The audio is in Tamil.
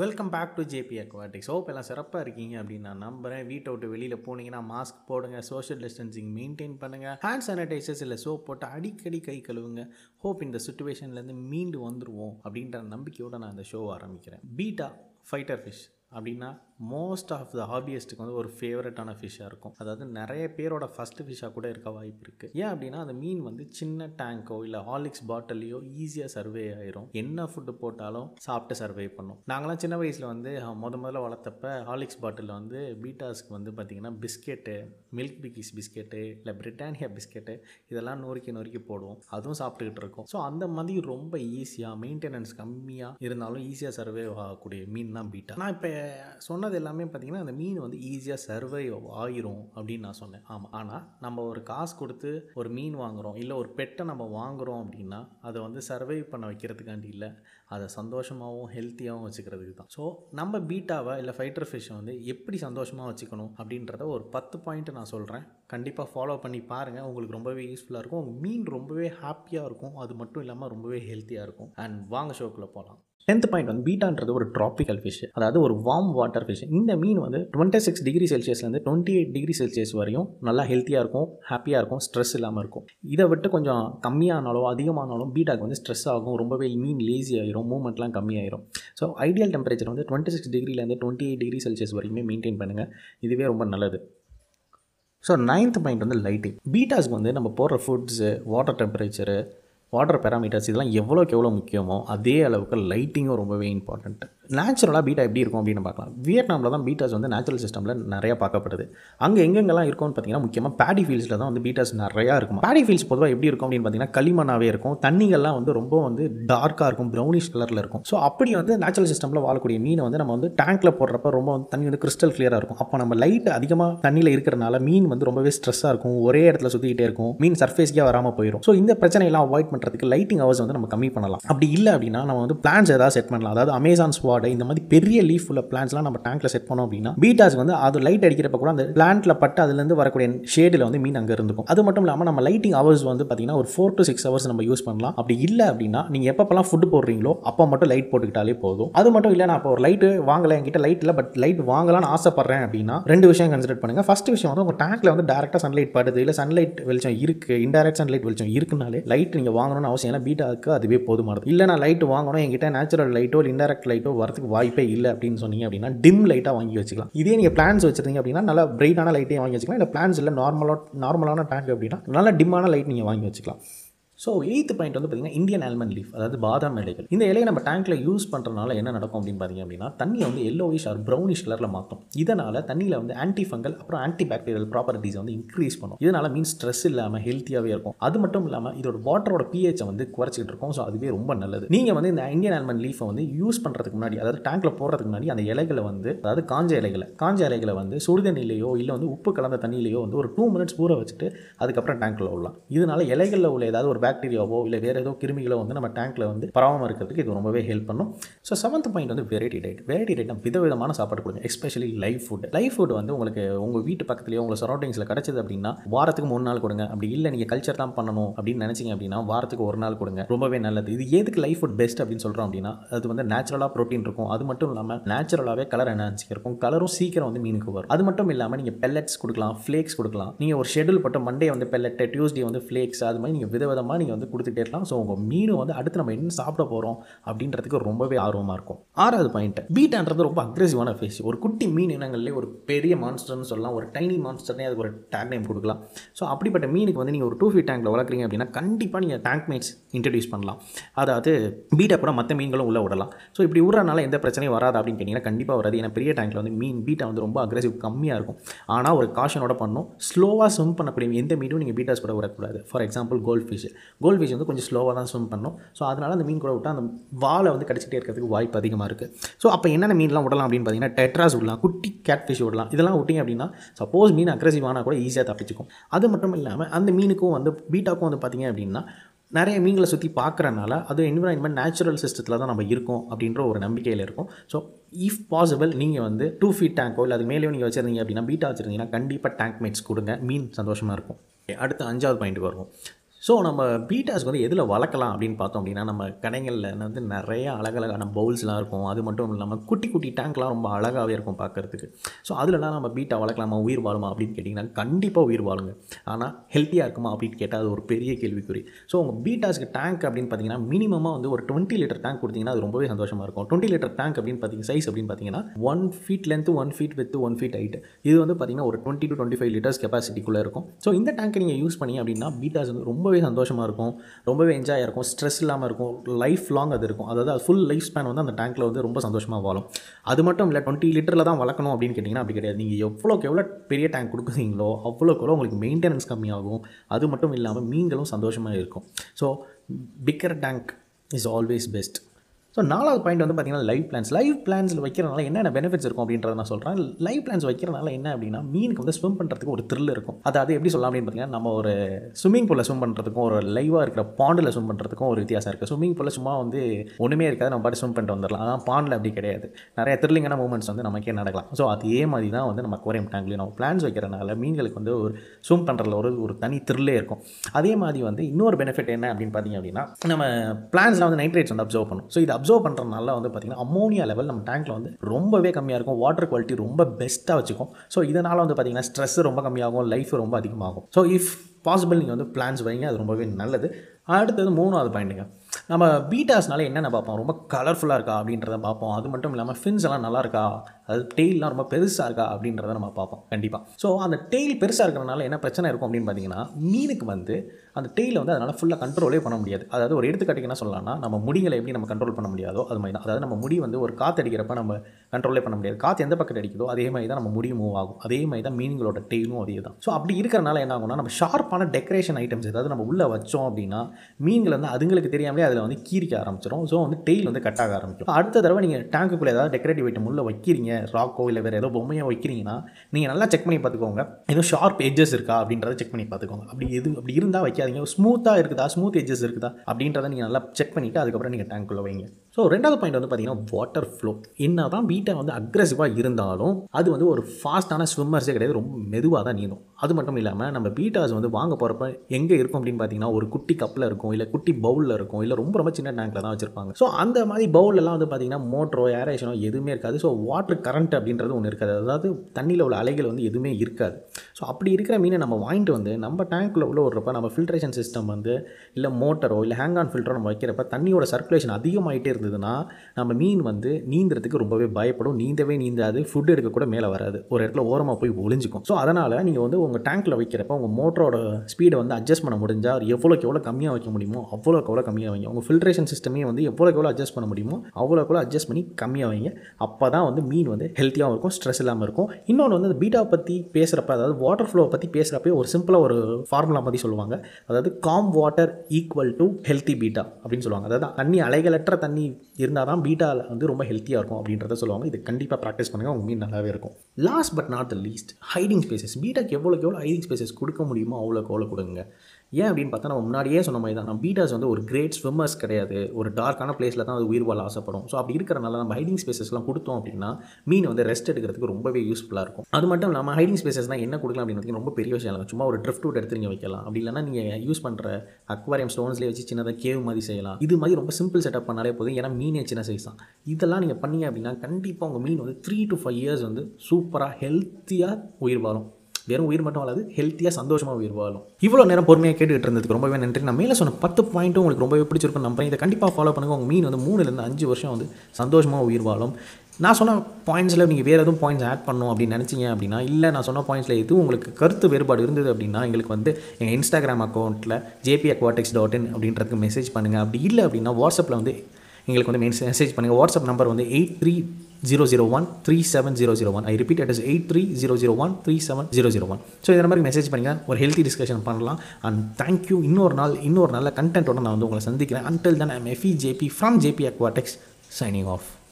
Welcome back to JB aquatics hope எல்லாம் சிறப்பாக இருக்கீங்க அப்படின்னு நான் நம்புகிறேன் வீட்டை விட்டு வெளியில் போனீங்கன்னா மாஸ்க் போடுங்க சோஷியல் டிஸ்டன்சிங் மெயின்டைன் பண்ணுங்கள் ஹேண்ட் சானிடைசர்ஸ் இல்லை சோப் போட்டு அடிக்கடி கை கழுவுங்க. ஹோப் இந்த சுச்சுவேஷன்லேருந்து மீண்டு வந்துடுவோம் அப்படின்ற நம்பிக்கையோடு நான் இந்த ஷோ ஆரம்பிக்கிறேன். பீட்டா ஃபைட்டர் ஃபிஷ் அப்படின்னா மோஸ்ட் ஆஃப் த ஹாபியஸ்ட்டுக்கு வந்து ஒரு ஃபேவரட்டான ஃபிஷ்ஷாக இருக்கும். அதாவது நிறைய பேரோட ஃபஸ்ட்டு ஃபிஷ்ஷாக கூட இருக்க வாய்ப்பு இருக்குது ஏன் அப்படின்னா அந்த மீன் வந்து சின்ன டேங்கோ இல்லை ஹாலிக்ஸ் பாட்டிலையோ ஈஸியாக சர்வே ஆயிரும். என்ன ஃபுட்டு போட்டாலும் சாப்பிட்டு சர்வே பண்ணும். நாங்களாம் சின்ன வயசில் வந்து முத முதல்ல வளர்த்தப்ப ஹார்லிக்ஸ் பாட்டிலில் வந்து பீட்டாஸ்க்கு வந்து பார்த்திங்கன்னா பிஸ்கெட்டு மில்க் பிக்கிஸ் பிஸ்கெட்டு இல்லை பிரிட்டானியா பிஸ்கெட்டு இதெல்லாம் நொறுக்கி நொறுக்கி போடுவோம். அதுவும் சாப்பிட்டுக்கிட்டு இருக்கோம். ஸோ அந்த மாதிரி ரொம்ப ஈஸியாக மெயின்டெனன்ஸ் கம்மியாக இருந்தாலும் ஈஸியாக சர்வே ஆகக்கூடிய மீன் தான் பீட்டா நான் இப்போ சொன்னது எல்லாமே பார்த்தீங்கன்னா அந்த மீன் வந்து ஈஸியாக சர்வை ஆயிரும் அப்படின்னு நான் சொன்னேன். ஆமாம் ஆனால் நம்ம ஒரு காசு கொடுத்து ஒரு மீன் வாங்குகிறோம் இல்லை ஒரு பெட்டை நம்ம வாங்குகிறோம் அப்படின்னா அதை வந்து சர்வை பண்ண வைக்கிறதுக்காண்டி இல்லை. அதை சந்தோஷமாகவும் ஹெல்த்தியாகவும் வச்சுக்கிறதுக்கு தான். ஸோ நம்ம பீட்டாவை இல்லை ஃபைட்டர் ஃபிஷ்ஷை வந்து எப்படி சந்தோஷமாக வச்சுக்கணும் அப்படின்றத ஒரு பத்து பாயிண்ட் நான் சொல்கிறேன் கண்டிப்பாக ஃபாலோ பண்ணி பாருங்கள் உங்களுக்கு ரொம்பவே யூஸ்ஃபுல்லாக இருக்கும். உங்கள் மீன் ரொம்பவே ஹாப்பியாக இருக்கும். அது மட்டும் இல்லாமல் ரொம்பவே ஹெல்த்தியாக இருக்கும். அண்ட் வாங்க ஷோக்குள்ளே போகலாம் டென்த் பாயிண்ட் வந்து பீட்டான்றது ஒரு ட்ராபிக்கல் ஃபிஷ் அதாவது ஒரு வார்ம் வாட்டர் ஃபிஷ் இந்த மீன் வந்து டுவெண்ட்டி சிக்ஸ் டிகிரி செல்சியஸ்லேருந்து டுவெண்ட்டி எயிட் டிகிரி செல்சியஸ் வரையும் நல்லா ஹெல்த்தியாக இருக்கும் ஹாப்பியாக இருக்கும் ஸ்ட்ரெஸ் இல்லாமல் இருக்கும். இதை விட்டு கொஞ்சம் கம்மியானாலும் அதிகமானாலும் பீட்டாக்கு வந்து ஸ்ட்ரெஸ் ஆகும் ரொம்பவே மீன் லேசி ஆயிரும் மூமெண்ட்லாம் கம்மியாயிரும். ஸோ ஐடியல் டெம்பரேச்சர் வந்து டுவெண்ட்டி சிக்ஸ் டிகிரிலேருந்து டுவெண்ட்டி எயிட் டிகிரி செல்சியஸ் வரைக்குமே மெயின்டைன் பண்ணுங்கள் இதுவே ரொம்ப நல்லது. ஸோ நைன்த் பாயிண்ட் வந்து லைட்டிங் பீட்டாஸ்க்கு வந்து நம்ம போடுற foods water temperature water parameters இதெல்லாம் எவ்வளோக்கு எவ்வளோ முக்கியமோ அதே அளவுக்கு லைட்டிங்கும் ரொம்பவே இம்பார்ட்டண்ட்டு நேச்சுரலாக பீட்டா எப்படி இருக்கும் அப்படின்னு பார்க்கலாம். வியட்நாமில் தான் பீட்டாஸ் வந்து நேச்சுரல் சிஸ்டமில் நிறையா பார்க்கப்படுது. அங்கே எங்கெங்கெல்லாம் இருக்கும்னு பார்த்தீங்கன்னா முக்கியமாக பேடி ஃபீல்ட்ஸில் தான் வந்து பீட்டாஸ் நிறையா இருக்கும். பேடி ஃபீல்ட்ஸ் பொதுவாக எப்படி இருக்கும் அப்படின்னு பார்த்தீங்கன்னா களிமண்ணாவே இருக்கும். தண்ணிகள்லாம் வந்து ரொம்ப வந்து டார்க்காக இருக்கும் ப்ரௌனிஷ் கலரில் இருக்கும். ஸோ அப்படி வந்து நேச்சுரல் சிஸ்டமில் வாழக்கூடிய மீனை வந்து நம்ம வந்து டேங்க்கில் போடுறப்ப ரொம்ப வந்து தண்ணி வந்து கிறிஸ்டல் கிளியராக இருக்கும். அப்போ நம்ம லைட் அதிகமாக தண்ணியில் இருக்கிறனால மீன் வந்து ரொம்பவே ஸ்ட்ரெஸ்ஸாக இருக்கும். ஒரே இடத்துல சுற்றிக்கிட்டே இருக்கும். மீன் சர்ஃபேஸ்க்கே வராமல் போயிடும் ஸோ இந்த பிரச்சனையெல்லாம் அவாய்ட் பண்ணுறதுக்கு லைட்டிங் ஹவர்ஸ் வந்து நம்ம கம்மி பண்ணலாம். அப்படி இல்லை அப்படின்னா நம்ம வந்து பிளான்ஸ் ஏதாவது செட் பண்ணலாம். அதாவது அமேசான் ஸ்வாட் இந்த மாதிரி பெரிய லீஃப் உள்ள பிளான்ஸ்லாம் நம்ம டேங்க்ல செட் பண்ணோம் அப்படின்னா பீட்டாஸ் வந்து அது லைட் அடிக்கிறப்ப கூட அந்த பிளான்ட்ல பட்டு அதுலேருந்து வரக்கூடிய ஷேடில் வந்து மீன் அங்கே இருந்துக்கும் அது மட்டும் இல்லாமல் நம்ம லைட்டிங் ஹவர்ஸ் வந்து பார்த்தீங்கன்னா ஒரு ஃபோர் டு சிக்ஸ் ஹவர்ஸ் நம்ம யூஸ் பண்ணலாம். அப்படி இல்லை அப்படின்னா நீங்கள் எப்பப்பெல்லாம் ஃபுட் போடுறீங்களோ அப்போ மட்டும் லைட் போட்டுக்கிட்டாலே போதும். அது மட்டும் இல்லை நான் இப்போ ஒரு லைட்டு வாங்கலை என்கிட்ட லைட் இல்லை பட் லைட் வாங்கலாம்னு ஆசைப்படுறேன் அப்படின்னா ரெண்டு விஷயம் கன்சிடர் பண்ணுங்க. ஃபர்ஸ்ட் விஷயம் வந்து உங்கள் டேங்க்ல வந்து டேரெக்டாக சன்லைட் படுது இல்லை சன்லைட் வெளிச்சம் இருக்கு இன்டெரக்ட் சன்லைட் வெளிச்சம் இருக்குனாலே லைட் நீங்கள் வாங்கணும்னு அவசியம் இல்லை பீட்டாக்கு அதுவே போதுமானது. இல்லை நான் லைட் வாங்கணும் என்கிட்ட நேச்சுரல் லைட்டோ இல்லை இன்டெரக்ட் லைட்டோ வரதுக்கு வாய்ப்பே இல்லை அப்படின்னு சொன்னீங்க அப்படின்னா டிம் லைட்டாக வாங்கி வச்சுக்கலாம். இதே நீங்கள் பிளான்ஸ் வச்சுருந்தீங்க அப்படின்னா நல்லா பிரைட்டான லைட்டே வாங்கி வச்சுக்கலாம். இல்லை பிளான்ஸ் இல்லை நார்மலாக நார்மலான டேங்க் அப்படின்னா நல்ல டிம்மான லைட் நீங்கள் வாங்கி வச்சுக்கலாம். ஸோ எயித்து பாயிண்ட் வந்து பார்த்தீங்கன்னா இந்தியன் ஆல்மண்ட் லீஃப் அதாவது பாதாம் இலைகள். இந்த இலையை நம்ம டேங்க்கில் யூஸ் பண்ணுறதுனால என்ன நடக்கும் அப்படின்னு பார்த்தீங்க அப்படின்னா தண்ணியை வந்து எல்லோவிஷ் ஆர் ப்ரௌனிஷ் கலரில் மாற்றும் இதனால் தண்ணியில் வந்து ஆன்டி ஃபங்கல் அப்புறம் ஆன்டி பாக்டீரியல் ப்ராப்பர்ட்டிஸை வந்து இன்க்ரீஸ் பண்ணும். இதனால் மீன் ஸ்ட்ரெஸ் இல்லாமல் ஹெல்த்தியாகவே இருக்கும். அது மட்டும் இல்லாமல் இதோட வாட்டரோட பிஹெச்சை வந்து குறைச்சிட்டு இருக்கும். ஸோ அதுவே ரொம்ப நல்லது. நீங்கள் வந்து இந்த இந்தியன் ஆல்மண்ட் லீஃபை வந்து யூஸ் பண்ணுறதுக்கு முன்னாடி அதாவது டேங்க்கில் போடுறதுக்கு முன்னாடி அந்த இலைகளை வந்து அதாவது காஞ்ச இலைகளை காஞ்ச இலைகளை வந்து சுடுதண்ணிலையோ இல்லை வந்து உப்பு கலந்த தண்ணியிலையோ வந்து ஒரு டூ மினிட்ஸ் ஊற வச்சுட்டு அதுக்கப்புறம் டேங்க்கில் விடலாம். இதனால் இலைகளில் உள்ள ஏதாவது ஒரு பாக்டீரியாவோ இல்லை வேறு ஏதோ கிருமிகளோ வந்து நம்ம டேங்க்கில் வந்து பரவாமல் இருக்கிறதுக்கு இது ரொம்பவே ஹெல்ப் பண்ணும். ஸோ செவன்த் பாயிண்ட் வந்து வெரைட்டி டயட் வெரைட்டி டயட் விதவிதமான சாப்பாடு கொடுங்க. Especially life food life food வந்து உங்களுக்கு உங்கள் வீட்டு பக்கத்துலேயோ உங்கள் சரௌண்டிங்ஸில் கிடச்சது அப்படின்னா வாரத்துக்கு மூணு நாள் கொடுங்க. அப்படி இல்லை நீங்கள் கல்ச்சர் தான் பண்ணணும் அப்படின்னு நினச்சிங்க அப்படின்னா வாரத்துக்கு ஒரு நாள் கொடுங்க. ரொம்பவே நல்லது. இது எதுக்கு லைஃப் ஃபுட் பெஸ்ட் அப்படின்னு சொல்கிறோம் அப்படின்னா அது வந்து நேச்சுரலாக ப்ரோட்டீன் இருக்கும். அது மட்டும் இல்லாமல் நேச்சுரலாகவே கலர் என்ஹான்சிங் இருக்கும். கலரும் சீக்கிரம் வந்து மீனுக்கு வரும். அது மட்டும் இல்லாமல் நீங்கள் பெல்லட்ஸ் கொடுக்கலாம் ஃப்ளேக்ஸ் கொடுக்கலாம். நீங்கள் ஒரு ஷெடியூல் போட்டு மண்டே வந்து பெல்லட்டு டியூஸ்டே வந்து ஃப்ளேக்ஸ் அது மாதிரி நீங்கள் விதவிதமாக நீங்கள் வந்து கொடுத்துட்டே இருக்கலாம். ஸோ உங்கள் மீன் வந்து அடுத்து நம்ம என்ன சாப்பிட போகிறோம் அப்படின்றதுக்கு ரொம்பவே ஆர்வமாக இருக்கும். ஆறாவது பாயிண்ட் பீட்டான்றது ரொம்ப அக்ரெசிவான ஃபேஸ் ஒரு குட்டி மீன் இனங்கள்லேயே ஒரு பெரிய மான்ஸ்டர்னு சொல்லலாம். ஒரு டைனி மான்ஸ்டர்னே அதுக்கு ஒரு டேக் நேம் கொடுக்கலாம். ஸோ அப்படிப்பட்ட மீனுக்கு வந்து நீங்கள் ஒரு டூ ஃபீட் டேங்கில் வளர்க்குறீங்க அப்படின்னா கண்டிப்பாக நீங்கள் டேங்க் மேட்ஸ் இன்ட்ரடியூஸ் பண்ணலாம். அதாவது பீட்டை கூட மற்ற மீன்களும் உள்ளே விடலாம் ஸோ இப்படி விட்றனால எந்த பிரச்சனையும் வராது அப்படின்னு கேட்டிங்கன்னா கண்டிப்பாக வராது. ஏன்னா பெரிய டேங்கில் வந்து மீன் பீட்டா வந்து ரொம்ப அக்ரெசிவ் கம்மியாக இருக்கும். ஆனால் ஒரு காஷனோட பண்ணும் ஸ்லோவாக ஸ்விம் பண்ணக்கூடிய எந்த மீனும் நீங்கள் பீட்டாஸ் கூட விடக்கூடாது ஃபார் எக்ஸாம்பிள் கோல்ட் ஃபிஷ் கோல் வீச்சு வந்து கொஞ்சம் ஸ்லோவாக தான் ஸ்விம் பண்ணும். ஸோ அதனால் அந்த மீன் கூட விட்டால் அந்த வாழை வந்து கடிச்சிட்டே இருக்கிறதுக்கு வாய்ப்பு அதிகமாக இருக்குது ஸோ அப்போ என்னென்ன மீன்லாம் விடலாம் அப்படின்னு பார்த்தீங்கன்னா டெட்ராஸ் விடலாம் குட்டி கேட் ஃபிஷ் விடலாம். இதெல்லாம் விட்டிங்க அப்படின்னா சப்போஸ் மீன் அக்ரெசிவானா கூட ஈஸியாக தப்பிச்சுக்கும். அது மட்டும் இல்லாமல் அந்த மீனுக்கும் வந்து பீட்டாக்கும் வந்து பார்த்தீங்க அப்படின்னா நிறைய மீன்களை சுற்றி பார்க்குறனால அது என்விரான்மெண்ட் நேச்சுரல் சிஸ்டத்தில் தான் நம்ம இருக்கோம் அப்படின்ற ஒரு நம்பிக்கையில் இருக்கும். ஸோ இஃப் பாசிபிள் நீங்கள் வந்து டூ ஃபீட் டேங்கோ இல்லை அது மேலேயும் நீங்கள் வச்சுருந்தீங்க அப்படின்னா பீட்டா வச்சுருந்தீங்கன்னா கண்டிப்பாக டேங்க் மேட்ஸ் கொடுங்க. மீன் சந்தோஷமாக இருக்கும். அடுத்து அஞ்சாவது பாயிண்ட்டுக்கு வருவோம். ஸோ நம்ம பீட்டாஸ்க்கு வந்து எதில் வளர்க்கலாம் அப்படின்னு பார்த்தோம் அப்படின்னா நம்ம கடைகளில் வந்து நிறைய அழகழகான பவுல்ஸ்லாம் இருக்கும். அது மட்டும் இல்லாமல் குட்டி குட்டி டேங்க்லாம் ரொம்ப அழகாகவே இருக்கும் பார்க்குறதுக்கு. ஸோ அதிலலாம் நம்ம பீட்டா வளர்க்கலாமா? உயிர் வாழுமா? அப்படின்னு கேட்டிங்கன்னா கண்டிப்பாக உயிர் வாழுங்க. ஆனால் ஹெல்த்தியாக இருக்குமா? அப்படின்னு கேட்டால் அது ஒரு பெரிய கேள்விக்குறி. ஸோ உங்கள் பீட்டாஸ்க்கு டேங்க் அப்படின்னு பார்த்தீங்கன்னா மினிமமாக வந்து ஒரு டுவெண்ட்டி லிட்டர் டேங்க் கொடுத்தீங்கன்னா அது ரொம்பவே சந்தோஷமாக இருக்கும். டுவெண்ட்டி லிட்டர் டேங்க் அப்படின்னு பார்த்தீங்கன்னா சைஸ் அப்படின்னு பார்த்தீங்கன்னா one feet length one feet with one feet height இது வந்து பார்த்தீங்கன்னா ஒரு twenty to twenty five litres கெப்பாசிட்டிக்குள்ளே இருக்கும். ஸோ இந்த டேங்க்கை நீங்கள் யூஸ் பண்ணி அப்படின்னா பீட்டாஸ் வந்து ரொம்ப ரொம்பவே சந்தோஷமாக இருக்கும். ரொம்பவே என்ஜாய் இருக்கும். ஸ்ட்ரெஸ் இல்லாமல் இருக்கும். லைஃப் லாங் அது இருக்கும். அதாவது அது ஃபுல் லைஃப் ஸ்பேன் வந்து அந்த டேங்க்கில் வந்து ரொம்ப சந்தோஷமாக வாழும். அது மட்டும் இல்லை டுவெண்ட்டி லிட்டரில் தான் வளர்க்கணும் அப்படின்னு கேட்டிங்கன்னா அப்படி கிடையாது. நீங்கள் எவ்வளோக்கு எவ்வளோ பெரிய டேங்க் கொடுக்குறீங்களோ அவ்வளோக்கு எவ்வளோ உங்களுக்கு மெயின்டெனன்ஸ் கம்மியாகும். அது மட்டும் இல்லாமல் மீன்களும் சந்தோஷமாக இருக்கும். So bigger tank is always best so நாலாவது பாயிண்ட் வந்து பார்த்தீங்கன்னா லைவ் பிளான்ஸ் லைவ் பிளான்ஸில் வைக்கிறனால என்னென்ன பெனிஃபிட்ஸ் இருக்கும் அப்படின்றத நான் சொல்கிறேன் லைவ் பிளான்ஸ் வைக்கிறனால என்ன அப்படின்னா மீனுக்கு வந்து ஸ்விம் பண்ணுறதுக்கு ஒரு த்ரில் இருக்கும். அது அது எப்படி சொல்லலாம் அப்படின்னு பார்த்தீங்கன்னா நம்ம ஒரு ஸ்விம்மிங் பூலில் ஸ்விம் பண்ணுறதுக்கும் ஒரு லைவாக இருக்கிற பாண்டில் ஸ்விம் பண்ணுறதுக்கும் ஒரு வித்தியாசம் இருக்குது ஸ்விம்மிங் பூலில் சும்மா வந்து ஒன்றுமே இருக்காது. நம்ம பாட்டு ஸ்விம் பண்ணிட்டு வந்துடலாம். ஆனால் பாண்டில் அப்படி கிடையாது. நிறைய த்ரில்லிங்கான மூமெண்ட்ஸ் வந்து நமக்கே நடக்கலாம். ஸோ அதே மாதிரி தான் வந்து நம்ம aquarium டேங்க்லேயும் நம்ம பிளான்ஸ் வைக்கிறனால மீன்களுக்கு வந்து ஒரு ஸ்விம் பண்ணுறதுல ஒரு ஒரு தனி த்ரில்லே இருக்கும். அதே மாதிரி வந்து இன்னொரு பெனிஃபிட் என்ன அப்படின்னு பார்த்தீங்க அப்படின்னா நம்ம பிளான்ஸில் வந்து நைட்ரேட்ஸ் வந்து அப்சர்வ் பண்ணும். ஸோ இது அப்சர்வ் பண்ணுறதுனால வந்து பார்த்திங்கன்னா அமோனியா லெவல் நம்ம டேங்க்கில் வந்து ரொம்பவே கம்மியாக இருக்கும். வாட்டர் குவாலிட்டி ரொம்ப பெஸ்ட்டாக வச்சுக்கும். ஸோ இதனால் வந்து பார்த்திங்கன்னா ஸ்ட்ரெஸ் ரொம்ப கம்மியாகும் லைஃப் ரொம்ப அதிகமாகும். ஸோ இஃப் பாசிபிள் நீங்கள் வந்து பிளான்ஸ் வைங்க அது ரொம்பவே நல்லது. அடுத்தது மூணாவது பாயிண்ட்டுங்க நம்ம பீட்டாஸ்னால என்னென்ன பார்ப்போம்? ரொம்ப கலர்ஃபுல்லாக இருக்கா அப்படின்றத பார்ப்போம். அது மட்டும் இல்லாமல் ஃபின்ஸ் எல்லாம் நல்லா இருக்கா? அது டெய்லாம் ரொம்ப பெருசாக இருக்கா அப்படின்றத நம்ம பார்ப்போம் கண்டிப்பாக ஸோ அந்த டெய்ல் பெருசாக இருக்கிறனால என்ன பிரச்சனை இருக்கும் அப்படின்னு பார்த்தீங்கன்னா மீனுக்கு வந்து அந்த டெய்லை வந்து அதனால் ஃபுல்லாக கண்ட்ரோலே பண்ண முடியாது. அதாவது ஒரு எடுத்துக்காட்டுக்கு என்ன சொல்லலாம்னா நம்ம முடிகளை எப்படி நம்ம கண்ட்ரோல் பண்ண முடியாதோ அது மாதிரி தான் அதாவது நம்ம முடி வந்து ஒரு காற்று அடிக்கிறப்ப நம்ம கண்ட்ரோலே பண்ண முடியாது. காற்று எந்த பக்கத்து அடிக்குதோ அதே மாதிரி தான் நம்ம முடி மூவ் ஆகும். அதே மாதிரி தான் மீன்களோட டெய்லும் அதே தான் ஸோ அப்படி இருக்கிறனால என்ன ஆகும்னா நம்ம ஷார்ப்பான டெக்கரேஷன் ஐட்டம்ஸ் ஏதாவது நம்ம உள்ளே வச்சோம் அப்படின்னா மீன்கள் வந்து அதுங்களுக்கு தெரியாமலே அதில் வந்து கீரிக்க ஆரம்பிச்சிடும் ஸோ வந்து டெய்ல் வந்து கட் ஆக ஆரம்பிக்கும். அடுத்த தடவை நீங்கள் டேங்குக்குள்ளே ஏதாவது டெக்கரேட்டிவ் ஐட்டம் உள்ளே வைக்கிறீங்க ராக்கோ இல்லை வேறு ஏதோ பொம்மையோ வைக்கிறீங்கன்னா நீங்கள் நல்லா செக் பண்ணி பார்த்துக்கோங்க. எதுவும் ஷார்ப் எட்ஜஸ் இருக்கா அப்படின்றத செக் பண்ணி பார்த்துக்கோங்க. அப்படி எது அப்படி இருந்தால் வைக்காதீங்க. ஸ்மூத்தாக இருக்குதா? ஸ்மூத் எட்ஜஸ் இருக்குதா? அப்படின்றத நீங்கள் நல்லா செக் பண்ணிவிட்டு அதுக்கப்புறம் நீங்கள் டேங்க்குள்ளே வைங்க. ஸோ ரெண்டாவது பாயிண்ட் வந்து பார்த்தீங்கன்னா வாட்டர் ஃப்ளோ என்ன தான் பீட்டை வந்து அக்ரெசிவாக இருந்தாலும் அது வந்து ஒரு ஃபாஸ்ட்டான ஸ்விம்மர்ஸே கிடையாது. ரொம்ப மெதுவாக தான் நீந்தும். அது மட்டும் இல்லாமல் நம்ம பீட்டாஸ் வந்து வாங்க போகிறப்ப எங்கே இருக்கும் அப்படின்னு பார்த்தீங்கன்னா ஒரு குட்டி கப்பில் இருக்கும் இல்லை குட்டி பவுலில் இருக்கும் இல்லை ரொம்ப ரொம்ப சின்ன டேங்க்கில் தான் வச்சுருப்பாங்க. ஸோ அந்த மாதிரி பவுலெல்லாம் வந்து பார்த்தீங்கன்னா மோட்டரோ ஏரேஷனோ எதுவுமே இருக்காது. ஸோ வாட்டர் கரண்ட் அப்படின்றது ஒன்று இருக்காது. அதாவது தண்ணியில் உள்ள அலைகள் வந்து எதுவுமே இருக்காது. ஸோ அப்படி இருக்கிற மீனை நம்ம வாங்கிட்டு வந்து நம்ம டேங்க்கில் உள்ள விடுறப்ப நம்ம ஃபில்ட்ரேஷன் சிஸ்டம் வந்து இல்லை மோட்டரோ இல்லை ஹேங் ஆன் ஃபில்டரோ நம்ம வைக்கிறப்ப தண்ணியோட சர்க்குலேஷன் அதிகமாகிட்டே இருந்ததுன்னா நம்ம மீன் வந்து நீந்துறதுக்கு ரொம்பவே பயப்படும். நீந்தவே நீந்தாது ஃபுட் எடுக்க கூட மேலே வராது. ஒரு இடத்துல ஓரமாக போய் ஒளிஞ்சிக்கும். ஸோ அதனால் நீங்கள் வந்து உங்கள் டேங்க்கில் வைக்கிறப்ப உங்கள் மோட்டரோட ஸ்பீடை வந்து அட்ஜஸ்ட் பண்ண முடிஞ்சால் எவ்வளோக்கு எவ்வளோ கம்மியாக வைக்க முடியுமோ அவ்வளோக்கு எவ்வளோ கம்மியாக வைங்க. உங்கள் ஃபில்ட்ரேஷன் சிஸ்டமே வந்து எவ்வளோக்கு எவ்வளோ அட்ஜஸ்ட் பண்ண முடியுமோ அவ்வளோக்கு எவ்வளோ அட்ஜஸ்ட் பண்ணி கம்மியாக வைங்க. அப்போ தான் வந்து மீன் வந்து ஹெல்த்தியாகவும் இருக்கும் ஸ்ட்ரெஸ் இல்லாமல் இருக்கும். இன்னொன்று வந்து பீட்டா பற்றி பேசுகிறப்ப அதாவது வாட்டர் ஃப்ளோ பற்றி பேசுகிறப்ப ஒரு சிம்பிளாக ஒரு ஃபார்முலா பற்றி சொல்லுவாங்க. அதாவது calm water equal to healthy betta அப்படின்னு சொல்லுவாங்க. அதாவது தண்ணி அலைகளற்ற தண்ணி இருந்தால் தான் பீட்டாவில் வந்து ரொம்ப ஹெல்த்தியாக இருக்கும் அப்படின்றத சொல்லுவாங்க. இது கண்டிப்பாக ப்ராக்டிஸ் பண்ணுங்கள் உங்கள் மீன் நல்லாவே இருக்கும். Last but not the least hiding spaces பீட்டாக்கு எவ்வளோக்கு எவ்வளோ ஹைடிங் ஸ்பேசஸ் கொடுக்க முடியுமோ அவ்வளோக்கு அவ்வளோ கொடுங்க. ஏன் அப்படின்னு பார்த்தா நம்ம முன்னாடியே சொன்ன மாதிரி தான். நம்ம பீட்டாஸ் வந்து ஒரு கிரேட் ஸ்விம்மர்ஸ் கிடையாது. ஒரு டார்க்கான பிளேஸில் தான் அது உயிர் வாழ ஆசைப்படும். ஸோ அப்படி இருக்கிறனால நம்ம ஹைடிங் ஸ்பேசஸ்லாம் கொடுத்தோம் அப்படின்னா மீன் வந்து ரெஸ்ட் எடுக்கிறதுக்கு ரொம்பவே யூஸ்ஃபுல்லாக இருக்கும். அது மட்டும் இல்லாமல் ஹைடிங் ஸ்பேசஸ்னால் என்ன கொடுக்கலாம் அப்படின்னு ரொம்ப பெரிய விஷயம் இல்லை. சும்மா ஒரு ட்ரிஃப்ட் அவுட் எடுத்து நீங்கள் வைக்கலாம். அப்படி இல்லைனா நீங்கள் யூஸ் பண்ணுற அக்வாரியம் ஸ்டோன்ஸ்லேயே வச்சு சின்னதாக கேவ் மாதிரி செய்யலாம். இது மாதிரி ரொம்ப சிம்பிள் செட்டப் பண்ணாலே போதும். ஏன்னா மீனே சின்ன சைஸ் தான். இதெல்லாம் நீங்கள் பண்ணீங்க அப்படின்னா கண்டிப்பாக உங்கள் மீன் வந்து த்ரீ டு ஃபைவ் இயர்ஸ் வந்து சூப்பராக ஹெல்த்தியாக உயிர் வாழும். வெறும் உயிர் மட்டும் வராது ஹெல்த்தியாக சந்தோஷமாக உயிர் வாழும். இவ்வளோ நேரம் பொறுமையாக கேட்டுக்கிட்டு இருந்ததுக்கு ரொம்பவே நன்றி. நான் மேலே சொன்ன பத்து பாயிண்ட்டும் உங்களுக்கு ரொம்பவே பிடிச்சிருக்கும் நம்புறேன். இதை கண்டிப்பாக ஃபாலோ பண்ணுங்கள் உங்கள் மீன் வந்து மூணுலேருந்து அஞ்சு வருஷம் வந்து சந்தோஷமாக உயிர் வாழும். நான் சொன்ன பாயிண்ட்ஸில் நீங்கள் வேறு எதுவும் பாயிண்ட்ஸ் ஆட் பண்ணணும் அப்படின்னு நினச்சிங்க அப்படின்னா இல்லை நான் சொன்ன பாயிண்ட்ஸில் எதுவும் உங்களுக்கு கருத்து வேறுபாடு இருந்தது அப்படின்னா எங்களுக்கு வந்து எங்கள் இன்ஸ்டாகிராம் அக்கௌண்ட்டில் ஜேபி அக்வாட்டிக்ஸ் டாட் இன் அப்படின்றதுக்கு மெசேஜ் பண்ணுங்கள் அப்படி இல்லை அப்படின்னா வாட்ஸ்அப்பில் வந்து எங்களுக்கு வந்து மெசேஜ் பண்ணுங்கள் வாட்ஸ்அப் நம்பர் வந்து eight three zero zero one three seven zero zero one I repeat it is eight three zero zero one three seven zero zero one so இந்த மாதிரி மெசேஜ் பண்ணுங்கள் ஒரு ஹெல்த்தி டிஸ்கஷன் பண்ணலாம். அண்ட் தேங்க்யூ இன்னொரு நாள் இன்னொரு நல்ல கண்டென்ட்டோட நான் வந்து உங்களை சந்திக்கிறேன். Until then I'm Effie JB from JB aquatics signing off